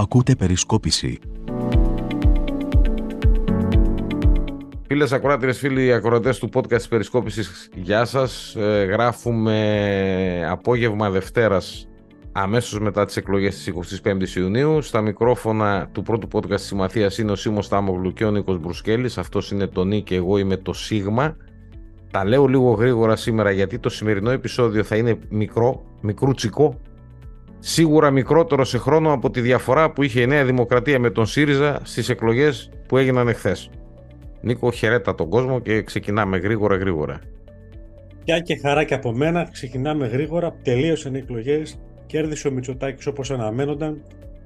Ακούτε περισκόπηση. Φίλες ακροάτριες, φίλοι ακροατές του podcast τη Περισκόπησης, γεια σας. Ε, γράφουμε απόγευμα Δευτέρας, αμέσως μετά τις εκλογές της 25η Ιουνίου. Στα μικρόφωνα του πρώτου podcast της Συμμαθίας είναι ο Σίμω Τάμογλου και ο Νίκος Μπρουσκέλης. Αυτός είναι το Νί και εγώ είμαι το Σίγμα. Τα λέω λίγο γρήγορα σήμερα γιατί το σημερινό επεισόδιο θα είναι μικρό, μικρούτσικο, σίγουρα μικρότερο σε χρόνο από τη διαφορά που είχε η Νέα Δημοκρατία με τον ΣΥΡΙΖΑ στις εκλογές που έγιναν εχθές. Νίκο, χαιρέτα τον κόσμο και ξεκινάμε γρήγορα γρήγορα. Γεια και χαρά και από μένα. Ξεκινάμε γρήγορα. Τελείωσαν οι εκλογές. Κέρδισε ο Μητσοτάκης όπως αναμένονταν.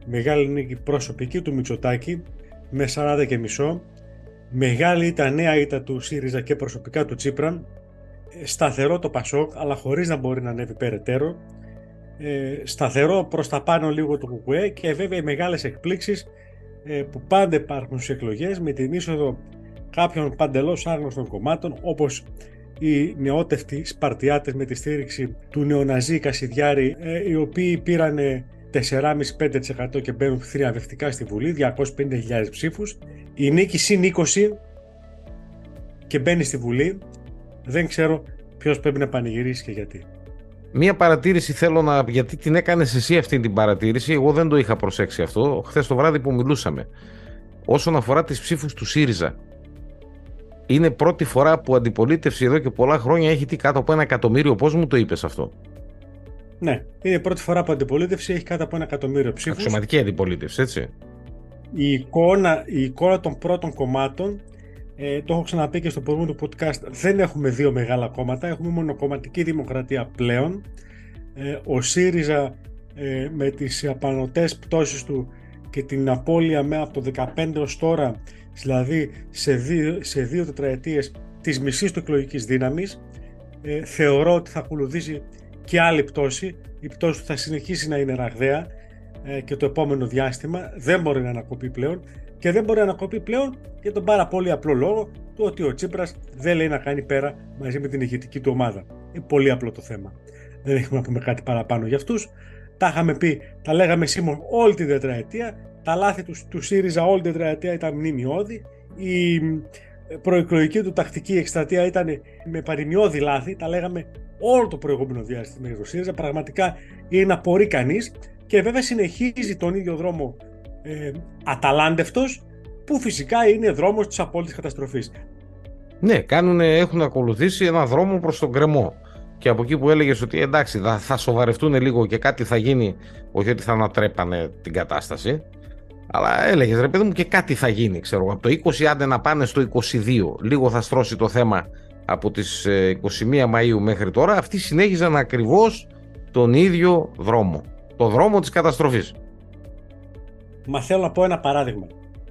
Μεγάλη νίκη προσωπική του Μητσοτάκη με 40 και μισό. Μεγάλη ήταν νέα ήττα του ΣΥΡΙΖΑ και προσωπικά του Τσίπρα. Σταθερό το Πασόκ, αλλά χωρίς να μπορεί να ανέβει περαιτέρω. Ε, σταθερό προς τα πάνω λίγο το ΚΚΕ και βέβαια οι μεγάλες εκπλήξεις ε, που πάντα υπάρχουν στις εκλογές με την είσοδο κάποιων παντελώς άγνωστων κομμάτων όπως οι νεότευτοι Σπαρτιάτες με τη στήριξη του νεοναζί Κασιδιάρη ε, οι οποίοι πήραν 4,5-5% και μπαίνουν θριαβευτικά στη Βουλή, 250.000 ψήφους. Η νίκη συν 20 και μπαίνει στη Βουλή. Δεν ξέρω ποιος πρέπει να πανηγυρίσει και γιατί. Μία παρατήρηση θέλω να. Γιατί την έκανες εσύ αυτή την παρατήρηση, εγώ δεν το είχα προσέξει αυτό. Χθες το βράδυ που μιλούσαμε. Όσον αφορά τις ψήφους του ΣΥΡΙΖΑ, είναι πρώτη φορά που αντιπολίτευση εδώ και πολλά χρόνια έχει τι κάτω από ένα εκατομμύριο. Πώς μου το είπες αυτό; Ναι, είναι πρώτη φορά που αντιπολίτευση έχει κάτω από ένα εκατομμύριο ψήφους. Αξιωματική αντιπολίτευση, έτσι. Η εικόνα, η εικόνα των πρώτων κομμάτων, ε, το έχω ξαναπεί και στο προηγούμενο του podcast, δεν έχουμε δύο μεγάλα κόμματα, έχουμε μονοκομματική δημοκρατία πλέον. Ε, ο ΣΥΡΙΖΑ ε, με τις απανοτές πτώσεις του και την απώλεια με από το 2015 ως τώρα δηλαδή σε δύο, σε δύο τετραετίες της μισής του εκλογικής δύναμης. Ε, θεωρώ ότι θα ακολουθήσει και άλλη πτώση. Η πτώση του θα συνεχίσει να είναι ραγδαία ε, και το επόμενο διάστημα δεν μπορεί να ανακοπεί πλέον και δεν μπορεί να ανακοπεί πλέον για τον πάρα πολύ απλό λόγο του ότι ο Τσίπρας δεν λέει να κάνει πέρα μαζί με την ηγετική του ομάδα. Είναι πολύ απλό το θέμα. Δεν έχουμε να πούμε κάτι παραπάνω για αυτούς. Τα είχαμε πει, τα λέγαμε σήμερα όλη την τετραετία τα λάθη του, του ΣΥΡΙΖΑ όλη την τετραετία ήταν μνημειώδη. Η προεκλογική του τακτική εκστρατεία ήταν με παρημιώδη λάθη. Τα λέγαμε όλο το προηγούμενο διάστημα για το ΣΥΡΙΖΑ. Πραγματικά είναι να μπορεί κανείς και βέβαια συνεχίζει τον ίδιο δρόμο ε, αταλάντευτος που φυσικά είναι δρόμος της απόλυτης καταστροφής. Ναι, κάνουν, έχουν ακολουθήσει ένα δρόμο προς τον κρεμό. Και από εκεί που έλεγες ότι εντάξει θα, θα σοβαρευτούν λίγο και κάτι θα γίνει, όχι ότι θα ανατρέπανε την κατάσταση, αλλά έλεγες ρε παιδί μου και κάτι θα γίνει, ξέρω Από το 20 άντε να πάνε στο 22. Λίγο θα στρώσει το θέμα από τις 21 ε, Μαΐου μέχρι τώρα. Αυτοί συνέχιζαν ακριβώς τον ίδιο δρόμο. Το δρόμο της καταστροφής. Μα θέλω να πω ένα παράδειγμα.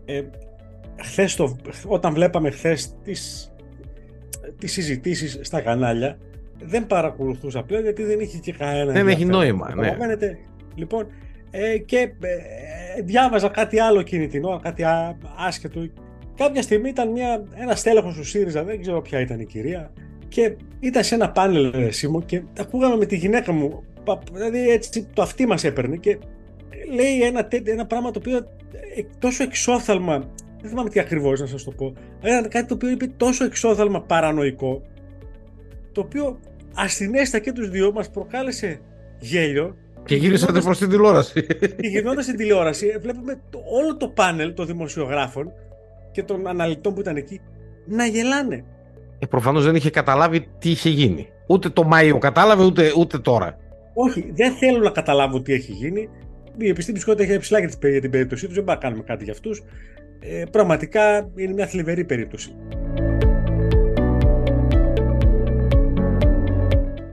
Ε, χθες το, όταν βλέπαμε χθες τις, τις συζητήσεις στα κανάλια, δεν παρακολουθούσα πλέον γιατί δεν είχε και κανένα. Δεν έχει νόημα. Ναι. Λοιπόν, ε, και ε, διάβαζα κάτι άλλο εκείνη την ώρα, κάτι άσχετο. Κάποια στιγμή ήταν μια, ένα στέλεχος του ΣΥΡΙΖΑ, δεν ξέρω ποια ήταν η κυρία, και ήταν σε ένα πάνελ Σίμω και ακούγαμε με τη γυναίκα μου, δηλαδή έτσι το αυτή μας έπαιρνε και λέει ένα, ένα πράγμα το οποίο ε, τόσο εξόθαλμα, δεν θυμάμαι τι ακριβώς να σας το πω, ένα κάτι το οποίο είπε τόσο εξόθαλμα παρανοϊκό, το οποίο ασθενέστα και τους δύο μας προκάλεσε γέλιο και γύρισατε προς την τηλεόραση. Και γυρνώντα στην τηλεόραση, βλέπουμε το, όλο το πάνελ των δημοσιογράφων και των αναλυτών που ήταν εκεί να γελάνε. Ε, Προφανώς δεν είχε καταλάβει τι είχε γίνει. Ούτε το Μάιο κατάλαβε, ούτε, ούτε τώρα. Όχι, δεν θέλω να καταλάβω τι έχει γίνει. Η επιστήμη σκότα έχει ψηλά για την περίπτωσή τους, δεν μπορούμε να κάνουμε κάτι για αυτούς. Ε, πραγματικά είναι μια θλιβερή περίπτωση.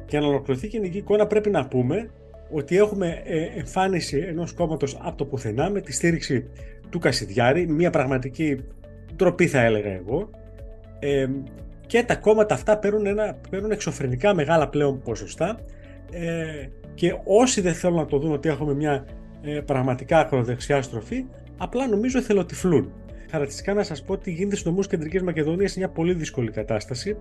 Για να ολοκληρωθεί η κοινωνική εικόνα, πρέπει να πούμε ότι έχουμε ε, εμφάνιση ενός κόμματος από το πουθενά με τη στήριξη του Κασιδιάρη, μια πραγματική ντροπή θα έλεγα εγώ, ε, και τα κόμματα αυτά παίρνουν, ένα, παίρνουν εξωφρενικά μεγάλα πλέον ποσοστά ε, και όσοι δεν θέλουν να το δουν ότι έχουμε μια ε, πραγματικά ακροδεξιά στροφή, απλά νομίζω εθελοτυφλούν. Χαρακτηριστικά να σας πω ότι γίνεται στο νομούς Κεντρικής Μακεδονίας σε μια πολύ δύσκολη κατάσταση.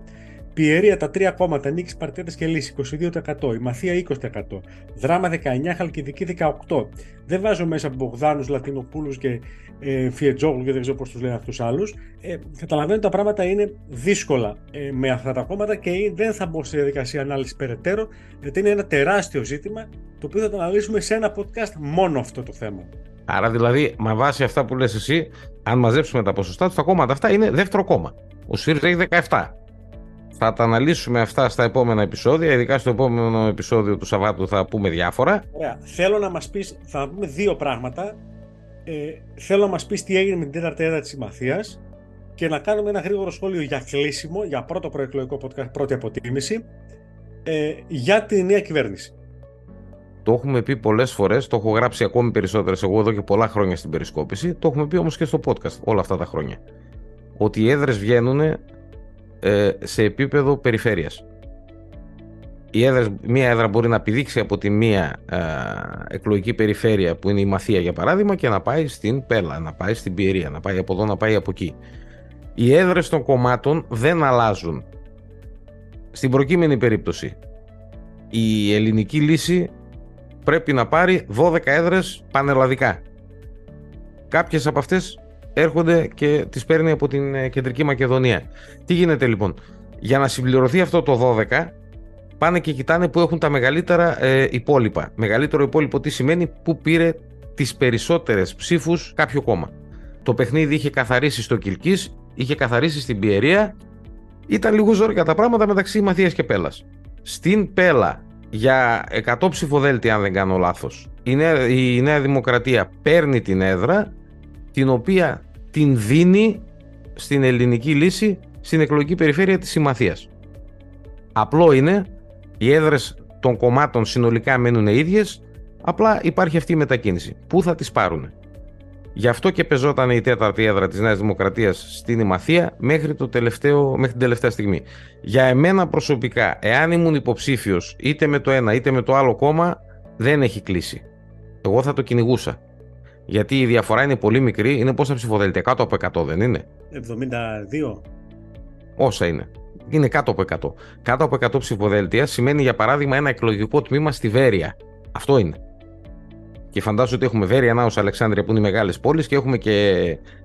Πιερία τα τρία κόμματα, Νίκης Παρτέτε και Λύση 22%, η Μαθία 20%, Δράμα 19%, Χαλκιδική 18%. Δεν βάζω μέσα Μπογδάνους, Λατινοπούλους και ε, Φιετζόγλου και δεν ξέρω πώς τους λένε αυτούς άλλους. Ε, καταλαβαίνω ότι τα πράγματα είναι δύσκολα ε, με αυτά τα κόμματα και δεν θα μπω στη διαδικασία ανάλυσης περαιτέρω, γιατί είναι ένα τεράστιο ζήτημα το οποίο θα το αναλύσουμε σε ένα podcast μόνο αυτό το θέμα. Άρα δηλαδή, με βάση αυτά που λες εσύ, αν μαζέψουμε τα ποσοστά τους, τα κόμματα αυτά είναι δεύτερο κόμμα. Ο ΣΥΡΙΖΑ έχει 17. Θα τα αναλύσουμε αυτά στα επόμενα επεισόδια. Ειδικά στο επόμενο επεισόδιο του Σαββάτου θα πούμε διάφορα. Ωραία. Θέλω να μας πεις, θα πούμε δύο πράγματα. Ε, θέλω να μας πεις τι έγινε με την τέταρτη έδρα της συμμαθίας και να κάνουμε ένα γρήγορο σχόλιο για κλείσιμο, για πρώτο προεκλογικό podcast, πρώτη αποτίμηση, ε, για τη νέα κυβέρνηση. Το έχουμε πει πολλές φορές, το έχω γράψει ακόμη περισσότερες εγώ εδώ και πολλά χρόνια στην περισκόπηση. Το έχουμε πει όμως και στο podcast όλα αυτά τα χρόνια. Ότι οι έδρες βγαίνουν ε, σε επίπεδο περιφέρειας. Η έδρα, μία έδρα μπορεί να πηδήξει από τη μία ε, εκλογική περιφέρεια που είναι η Μαθία για παράδειγμα και να πάει στην Πέλα, να πάει στην Πιερία, να πάει από εδώ, να πάει από εκεί. Οι έδρες των κομμάτων δεν αλλάζουν. Στην προκείμενη περίπτωση η ελληνική λύση πρέπει να πάρει 12 έδρες πανελλαδικά. Κάποιες από αυτές έρχονται και τις παίρνει από την ε, Κεντρική Μακεδονία. Τι γίνεται λοιπόν, για να συμπληρωθεί αυτό το 12 πάνε και κοιτάνε που έχουν τα μεγαλύτερα ε, υπόλοιπα. Μεγαλύτερο υπόλοιπο τι σημαίνει; Που πήρε τις περισσότερες ψήφους κάποιο κόμμα. Το παιχνίδι είχε καθαρίσει στο Κιλκής, είχε καθαρίσει στην Πιερία, ήταν λίγο ζώρικα τα πράγματα μεταξύ Μαθίας και Πέλας. Στην Πέλα για 100 ψηφοδέλτια αν δεν κάνω λάθος η Νέα, η Νέα Δημοκρατία παίρνει την έδρα την οποία την δίνει στην ελληνική λύση στην εκλογική περιφέρεια της Συμμαθίας. Απλό είναι, οι έδρες των κομμάτων συνολικά μένουν ίδιες, απλά υπάρχει αυτή η μετακίνηση. Πού θα τις πάρουν. Γι' αυτό και πεζόταν η τέταρτη έδρα της Νέας Δημοκρατίας στην Ημαθία μέχρι, το τελευταίο, μέχρι την τελευταία στιγμή. Για εμένα προσωπικά, εάν ήμουν υποψήφιος είτε με το ένα είτε με το άλλο κόμμα, δεν έχει κλείσει. Εγώ θα το κυνηγούσα. Γιατί η διαφορά είναι πολύ μικρή. Είναι πόσα ψηφοδέλτια, κάτω από 100 δεν είναι; 72. Όσα είναι. Είναι κάτω από 100. Κάτω από 100 ψηφοδέλτια σημαίνει για παράδειγμα ένα εκλογικό τμήμα στη Βέρεια. Αυτό είναι. Και φαντάζομαι ότι έχουμε Βέρεια, Νάος, Αλεξάνδρεια που είναι μεγάλες πόλεις και έχουμε και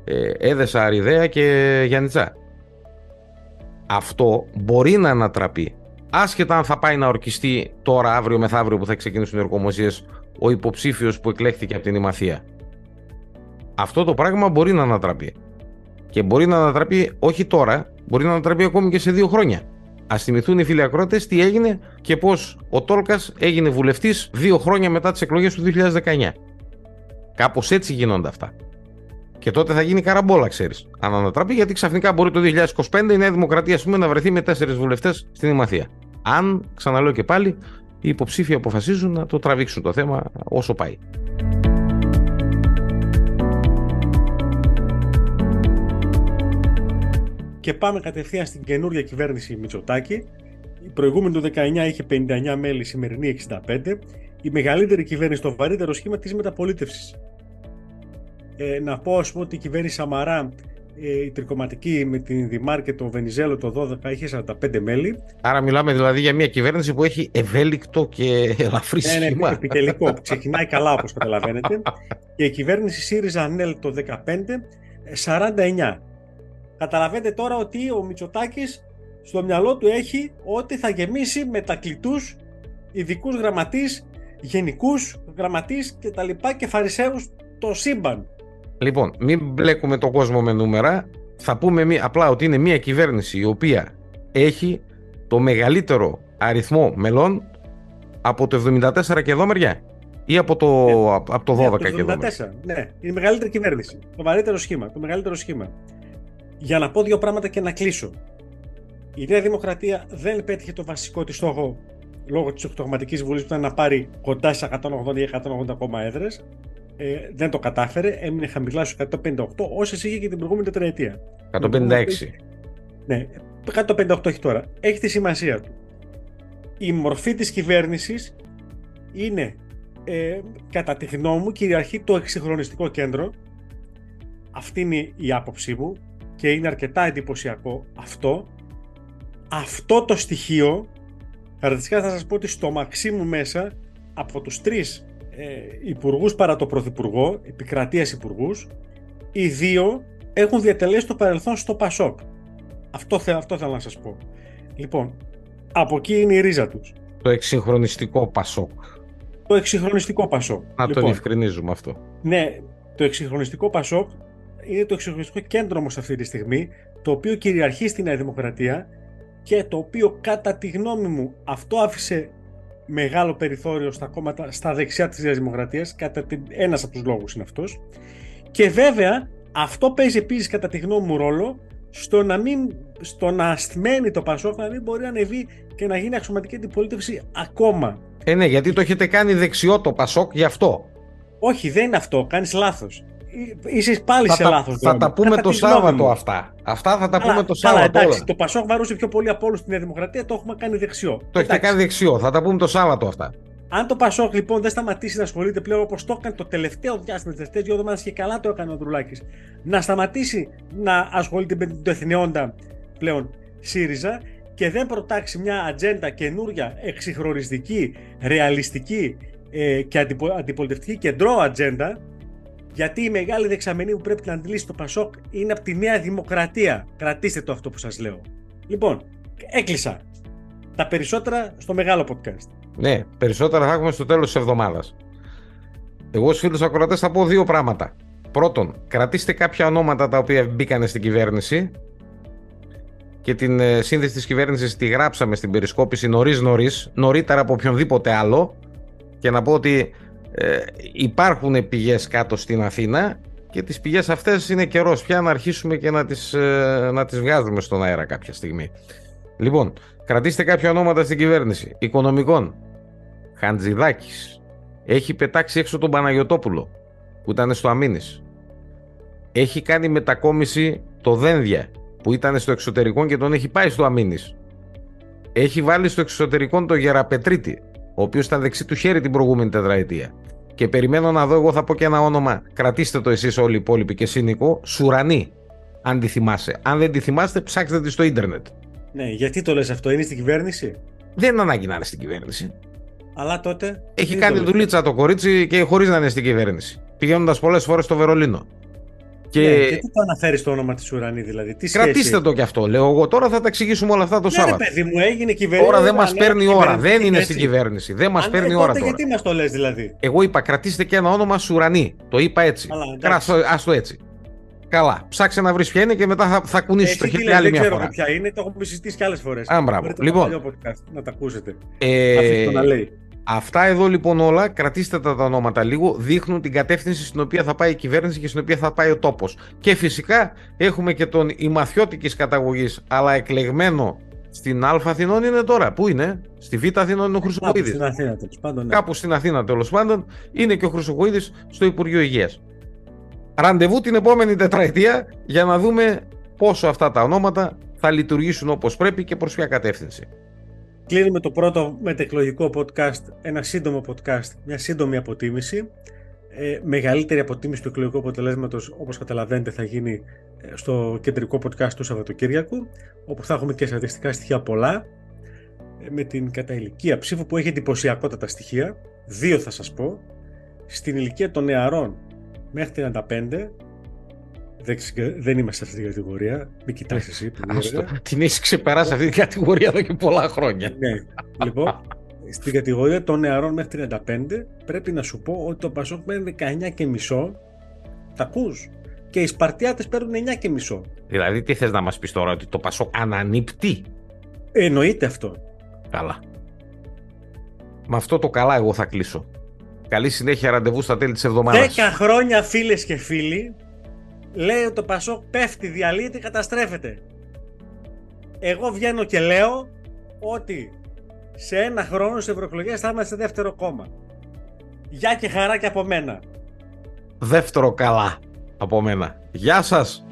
ε, Έδεσα, Αριδαία και Γιάννητσά. Αυτό μπορεί να ανατραπεί. Άσχετα αν θα πάει να ορκιστεί τώρα, αύριο, μεθαύριο που θα ξεκινήσουν οι ορκομοσίες, ο υποψήφιος που εκλέχθηκε από την Ημαθία αυτό το πράγμα μπορεί να ανατραπεί. Και μπορεί να ανατραπεί όχι τώρα, μπορεί να ανατραπεί ακόμη και σε δύο χρόνια. Α θυμηθούν οι φίλοι ακρότε τι έγινε και πώς ο Τόλκας έγινε βουλευτής δύο χρόνια μετά τις εκλογές του 2019. Κάπως έτσι γίνονται αυτά. Και τότε θα γίνει καραμπόλα, ξέρεις. Αν ανατραπεί, γιατί ξαφνικά μπορεί το 2025 η Νέα Δημοκρατία πούμε, να βρεθεί με τέσσερις βουλευτές στην Ημαθία. Αν, ξαναλέω και πάλι, οι υποψήφοι αποφασίζουν να το τραβήξουν το θέμα όσο πάει. Και πάμε κατευθείαν στην καινούργια κυβέρνηση Μητσοτάκη. Η προηγούμενη του 19 είχε 59 μέλη, η σημερινή 65. Η μεγαλύτερη κυβέρνηση, το βαρύτερο σχήμα της μεταπολίτευσης. Ε, να πω, ας πούμε, ότι η κυβέρνηση Σαμαρά, ε, η τρικοματική με την Δημάρ και το Βενιζέλο το 12 είχε 45 μέλη. Άρα μιλάμε δηλαδή για μια κυβέρνηση που έχει ευέλικτο και ελαφρύ ναι, ναι, σχήμα. Ναι, επιτελικό. Ξεκινάει καλά όπως καταλαβαίνετε. και η κυβέρνηση ΣΥΡΙΖΑ ΝΕΛ το 15 49. Καταλαβαίνετε τώρα ότι ο Μητσοτάκης στο μυαλό του έχει ότι θα γεμίσει με τακλητούς ειδικούς γραμματείς, γενικούς γραμματείς και τα λοιπά και φαρισαίους το σύμπαν. Λοιπόν, μην μπλέκουμε τον κόσμο με νούμερα. Θα πούμε απλά ότι είναι μια κυβέρνηση η οποία έχει το μεγαλύτερο αριθμό μελών από το 74 και εδώ μεριά. Ή από το, ναι. από το 12 ναι, από το 74, και εδώ. Ναι, είναι η μεγαλύτερη κυβέρνηση. Το μεγαλύτερο σχήμα. Το μεγαλύτερο σχήμα για να πω δύο πράγματα και να κλείσω. Η Νέα Δημοκρατία δεν πέτυχε το βασικό της στόχο λόγω της εκτογματική βουλής που ήταν να πάρει κοντά στι 180 ή 180 ακόμα έδρες. Ε, δεν το κατάφερε, έμεινε χαμηλά στους 158, όσε είχε και την προηγούμενη τετραετία. 156. Ναι, 158 έχει τώρα. Έχει τη σημασία του. Η μορφή της κυβέρνησης είναι, ε, κατά τη γνώμη μου, κυριαρχεί το εξυγχρονιστικό κέντρο. Αυτή είναι η άποψή μου και είναι αρκετά εντυπωσιακό αυτό αυτό το στοιχείο, χαρακτηριστικά θα σας πω ότι στο μαξί μου μέσα, από τους τρεις ε, υπουργούς παρά το πρωθυπουργό, επικρατείας υπουργούς, οι δύο έχουν διατελέσει το παρελθόν στο Πασόκ. Αυτό, θε, αυτό θέλω να σας πω. Λοιπόν, από εκεί είναι η ρίζα τους. Το εξυγχρονιστικό Πασόκ. Το εξυγχρονιστικό Πασόκ. Να λοιπόν, το διευκρινίζουμε αυτό. Ναι, το εξυγχρονιστικό Πασόκ είναι το εξυγχρονιστικό κέντρο όμως αυτή τη στιγμή, το οποίο κυριαρχεί στη Νέα Δημοκρατία και το οποίο κατά τη γνώμη μου αυτό άφησε μεγάλο περιθώριο στα κόμματα στα δεξιά της Νέας Δημοκρατίας, κατά την, ένας από τους λόγους είναι αυτός. Και βέβαια αυτό παίζει επίσης κατά τη γνώμη μου ρόλο στο να, μην, στο να ασθμένει το Πασόκ να μην μπορεί να ανεβεί και να γίνει αξιωματική αντιπολίτευση ακόμα. Ε, ναι, γιατί το έχετε κάνει δεξιό το Πασόκ γι' αυτό. Όχι, δεν είναι αυτό. Κάνεις λάθος. Είσαι πάλι σε λάθος. Θα τα πούμε το Σάββατο αυτά. Αυτά θα τα πούμε το Σάββατο. εντάξει, το Πασόκ βαρούσε πιο πολύ από όλους στην Νέα Δημοκρατία. Το έχουμε κάνει δεξιό. Το έχετε κάνει δεξιό. Θα τα πούμε το Σάββατο αυτά. Αν το Πασόκ λοιπόν δεν σταματήσει να ασχολείται πλέον όπως το έκανε το τελευταίο διάστημα, τις τελευταίες δύο εβδομάδες και καλά το έκανε ο Δρουλάκη, να σταματήσει να ασχολείται με την εθνιόντα πλέον ΣΥΡΙΖΑ και δεν προτάξει μια ατζέντα καινούρια, εξυγχρονιστική, ρεαλιστική ε, και αντιπο, αντιπολιτευτική κεντρό ατζέντα, γιατί η μεγάλη δεξαμενή που πρέπει να αντιλήσει το Πασόκ είναι από τη Νέα Δημοκρατία. Κρατήστε το αυτό που σας λέω. Λοιπόν, έκλεισα. Τα περισσότερα στο μεγάλο podcast. Ναι, περισσότερα θα έχουμε στο τέλος της εβδομάδας. Εγώ στους φίλους ακροατές θα πω δύο πράγματα. Πρώτον, κρατήστε κάποια ονόματα τα οποία μπήκαν στην κυβέρνηση και την ε, σύνθεση της κυβέρνησης τη γράψαμε στην περισκόπηση νωρίς νωρίς, νωρίτερα από οποιονδήποτε άλλο και να πω ότι ε, υπάρχουν πηγές κάτω στην Αθήνα και τις πηγές αυτές είναι καιρός πια να αρχίσουμε και να τις, ε, να τις βγάζουμε στον αέρα κάποια στιγμή. Λοιπόν, κρατήστε κάποια ονόματα στην κυβέρνηση. Οικονομικών. Χαντζηδάκης. Έχει πετάξει έξω τον Παναγιωτόπουλο που ήταν στο Αμήνης. Έχει κάνει μετακόμιση το Δένδια που ήταν στο εξωτερικό και τον έχει πάει στο Αμήνης. Έχει βάλει στο εξωτερικό τον Γεραπετρίτη ο οποίος ήταν δεξί του χέρι την προηγούμενη τετραετία. Και περιμένω να δω, εγώ θα πω και ένα όνομα. Κρατήστε το εσείς όλοι οι υπόλοιποι και σύνικο. Σουρανή. Αν τη θυμάσαι. Αν δεν τη θυμάστε, ψάξτε τη στο ίντερνετ. Ναι, γιατί το λες αυτό, είναι στην κυβέρνηση; Δεν είναι ανάγκη να είναι στην κυβέρνηση. Αλλά τότε. Έχει κάνει δουλίτσα το κορίτσι και χωρίς να είναι στην κυβέρνηση. Πηγαίνοντας πολλές φορές στο Βερολίνο. Και... Ναι, και τι το αναφέρεις το όνομα της Ουρανή, δηλαδή. Τι Κρατήστε το κι αυτό, λέω εγώ. Τώρα θα τα εξηγήσουμε όλα αυτά το ναι, Σάββατο. Ναι, παιδί μου, έγινε κυβέρνηση. Τώρα δεν μας παίρνει ώρα. Δεν είναι στην κυβέρνηση. Δεν μας παίρνει ώρα τώρα. Γιατί μας το λες, δηλαδή; Εγώ είπα, κρατήστε και ένα όνομα Σουρανή. Το είπα έτσι. Α το έτσι. Καλά. Ψάξε να βρεις ποια είναι και μετά θα, θα κουνήσεις το χέρι άλλη μια φορά. Δεν ξέρω ποια είναι, το έχουμε συζητήσει και άλλες φορές. Α, μπράβο. Λοιπόν, να τα ακούσετε. Ε, να λέει. Αυτά εδώ λοιπόν όλα, κρατήστε τα, τα ονόματα λίγο, δείχνουν την κατεύθυνση στην οποία θα πάει η κυβέρνηση και στην οποία θα πάει ο τόπος. Και φυσικά έχουμε και τον ημαθιώτικης καταγωγής, αλλά εκλεγμένο στην Α Αθηνών είναι τώρα. Πού είναι, στη Β Αθηνών είναι ο Χρυσοκοίδη. Κάπου στην Αθήνα τέλος πάντων. Ναι. Κάπου στην Αθήνα τέλος πάντων είναι και ο Χρυσοκοίδης στο Υπουργείο Υγείας. Ραντεβού την επόμενη τετραετία για να δούμε πόσο αυτά τα ονόματα θα λειτουργήσουν όπως πρέπει και προς ποια κατεύθυνση. Κλείνουμε το πρώτο μετεκλογικό podcast, ένα σύντομο podcast, μια σύντομη αποτίμηση. Ε, μεγαλύτερη αποτίμηση του εκλογικού αποτελέσματος, όπως καταλαβαίνετε, θα γίνει ε, στο κεντρικό podcast του Σαββατοκύριακου, όπου θα έχουμε και στατιστικά στοιχεία πολλά, ε, με την καταηλικία ψήφου που έχει εντυπωσιακότατα στοιχεία. Δύο θα σας πω. Στην ηλικία των νεαρών μέχρι 35 δεν είμαστε σε αυτή την κατηγορία. Μην κοιτάς ε, εσύ. Την έχεις ξεπεράσει αυτή την κατηγορία εδώ και πολλά χρόνια. Ναι. λοιπόν, στην κατηγορία των νεαρών μέχρι 35 πρέπει να σου πω ότι το Πασόκ παίρνει 19 και μισό. Τα ακούς. Και οι Σπαρτιάτες παίρνουν 9 και μισό. Δηλαδή τι θες να μας πεις τώρα, ότι το Πασόκ ανανύπτει; Εννοείται αυτό. Καλά. Με αυτό το καλά εγώ θα κλείσω. Καλή συνέχεια ραντεβού στα τέλη της εβδομάδας. 10 χρόνια φίλες και φίλοι λέει ότι το Πασόκ πέφτει, διαλύεται, καταστρέφεται. Εγώ βγαίνω και λέω ότι σε ένα χρόνο σε ευρωεκλογές θα είμαστε δεύτερο κόμμα. Γεια και χαρά και από μένα. Δεύτερο καλά από μένα. Γεια σας.